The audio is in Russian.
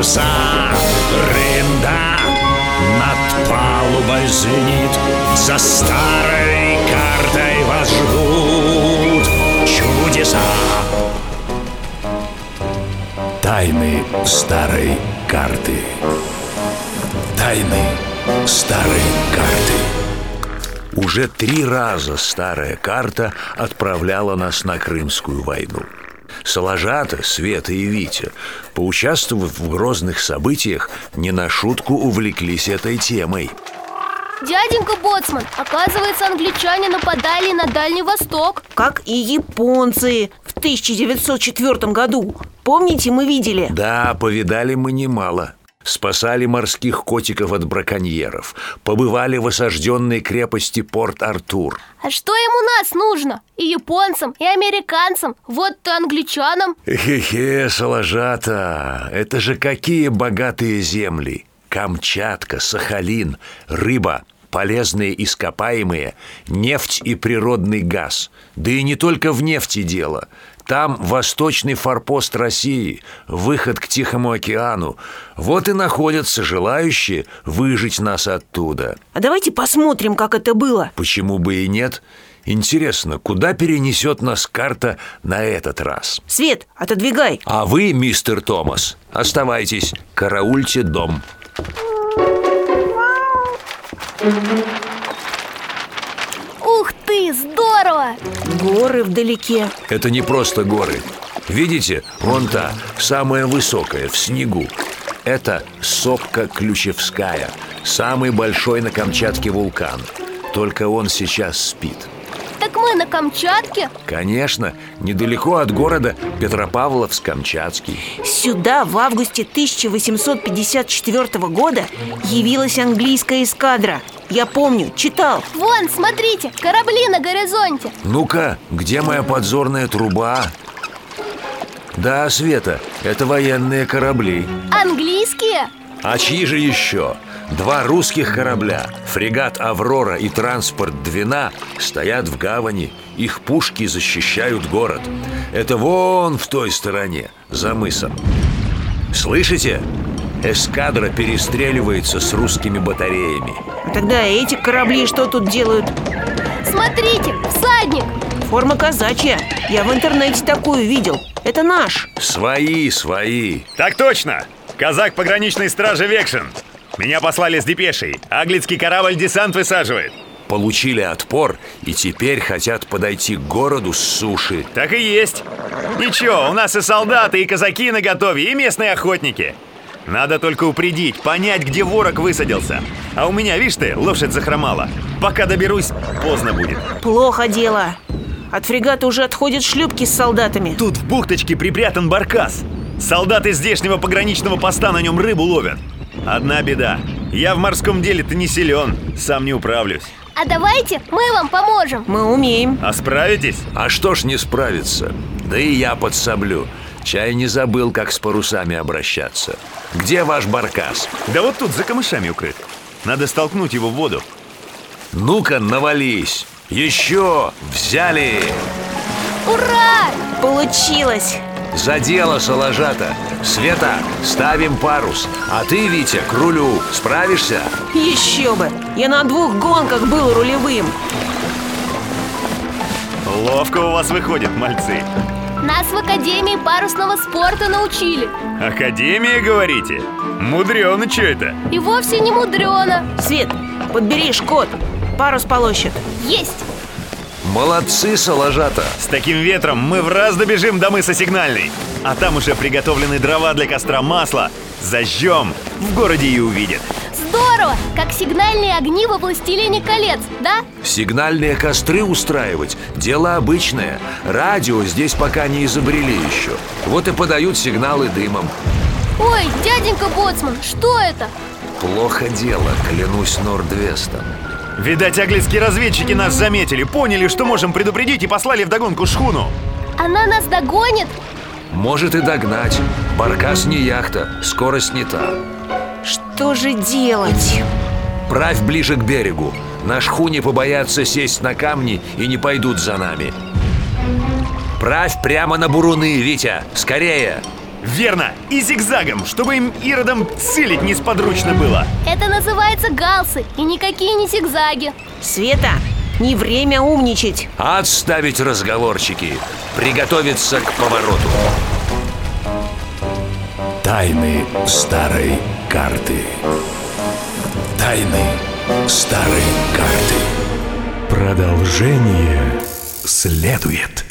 паруса Рында над палубой звенит За старой картой вас ждут чудеса. Тайны старой карты. Тайны старой карты. Уже три раза старая карта отправляла нас на Крымскую войну Соложата, Света и Витя, поучаствовав в грозных событиях, не на шутку увлеклись этой темой. Дяденька Боцман, оказывается, англичане нападали на Дальний Восток. Как и японцы в 1904 году. Помните, мы видели? Да, повидали мы немало Спасали морских котиков от браконьеров Побывали в осажденной крепости Порт-Артур. А что им у нас нужно? И японцам, и американцам, вот и англичанам. Хе-хе, Соложата, это же какие богатые земли. Камчатка, Сахалин, рыба, полезные ископаемые, нефть и природный газ. Да и не только в нефти дело там восточный форпост России, выход к Тихому океану. Вот и находятся желающие выжить нас оттуда. А давайте посмотрим, как это было Почему бы и нет? Интересно, куда перенесет нас карта на этот раз? Свет, отодвигай А вы, мистер Томас, оставайтесь, караульте дом. Здорово! Горы вдалеке Это не просто горы. Видите, вон та, самая высокая, в снегу. Это сопка Ключевская, самый большой на Камчатке вулкан. Только он сейчас спит. Так мы на Камчатке? Конечно, недалеко от города Петропавловск-Камчатский. Сюда в августе 1854 года явилась английская эскадра Я помню, читал Вон, смотрите, корабли на горизонте Ну-ка, где моя подзорная труба? Да, Света, это военные корабли. Английские? А чьи же еще? Два русских корабля, фрегат «Аврора» и транспорт «Двина» стоят в гавани. Их пушки защищают город. Это вон в той стороне, за мысом. Слышите? Эскадра перестреливается с русскими батареями. А тогда эти корабли что тут делают? Смотрите, всадник! Форма казачья Я в интернете такую видел Это наш Свои, свои. Так точно! Казак пограничной стражи Векшин. Меня послали с депешей. Аглицкий корабль десант высаживает. Получили отпор и теперь хотят подойти к городу с суши. Так и есть. Ничего, у нас и солдаты, и казаки наготове, и местные охотники. Надо только упредить, понять, где ворог высадился. А у меня, видишь ты, лошадь захромала. Пока доберусь, поздно будет. Плохо дело От фрегата уже отходят шлюпки с солдатами Тут в бухточке припрятан баркас. Солдаты здешнего пограничного поста на нем рыбу ловят. Одна беда. Я в морском деле-то не силен, сам не управлюсь. А давайте мы вам поможем Мы умеем А справитесь? А что ж не справиться? Да и я подсоблю. Чай не забыл, как с парусами обращаться. Где ваш баркас? Да вот тут за камышами укрыт. Надо столкнуть его в воду. Ну-ка, навались! Еще! Взяли! Ура! Получилось За дело, Соложата! Света, ставим парус, а ты, Витя, к рулю. Справишься? Еще бы Я на двух гонках был рулевым Ловко у вас выходит, мальцы. Нас в Академии парусного спорта научили Академия, говорите? Мудрено, что это? И вовсе не мудрено Свет, подбери шкот Парус полощет Есть! Молодцы, Соложата! С таким ветром мы в раз добежим до мыса Сигнальный. А там уже приготовлены дрова для костра масла. Зажжем, в городе и увидят. Здорово! Как сигнальные огни во «Властелине колец», да? Сигнальные костры устраивать – дело обычное. Радио здесь пока не изобрели еще. Вот и подают сигналы дымом. Ой, дяденька Боцман, что это? Плохо дело, клянусь Нордвестом. Видать, аглицкие разведчики нас заметили, поняли, что можем предупредить и послали вдогонку шхуну. Она нас догонит? Может и догнать. Баркас не яхта, скорость не та. Что же делать? Правь ближе к берегу. На шхуне побоятся сесть на камни и не пойдут за нами. Правь прямо на буруны, Витя! Скорее! Верно, и зигзагом, чтобы им иродом целить несподручно было. Это называется галсы и никакие не зигзаги Света, не время умничать Отставить разговорчики. Приготовиться к повороту. Тайны старой карты. Тайны старой карты. Продолжение следует.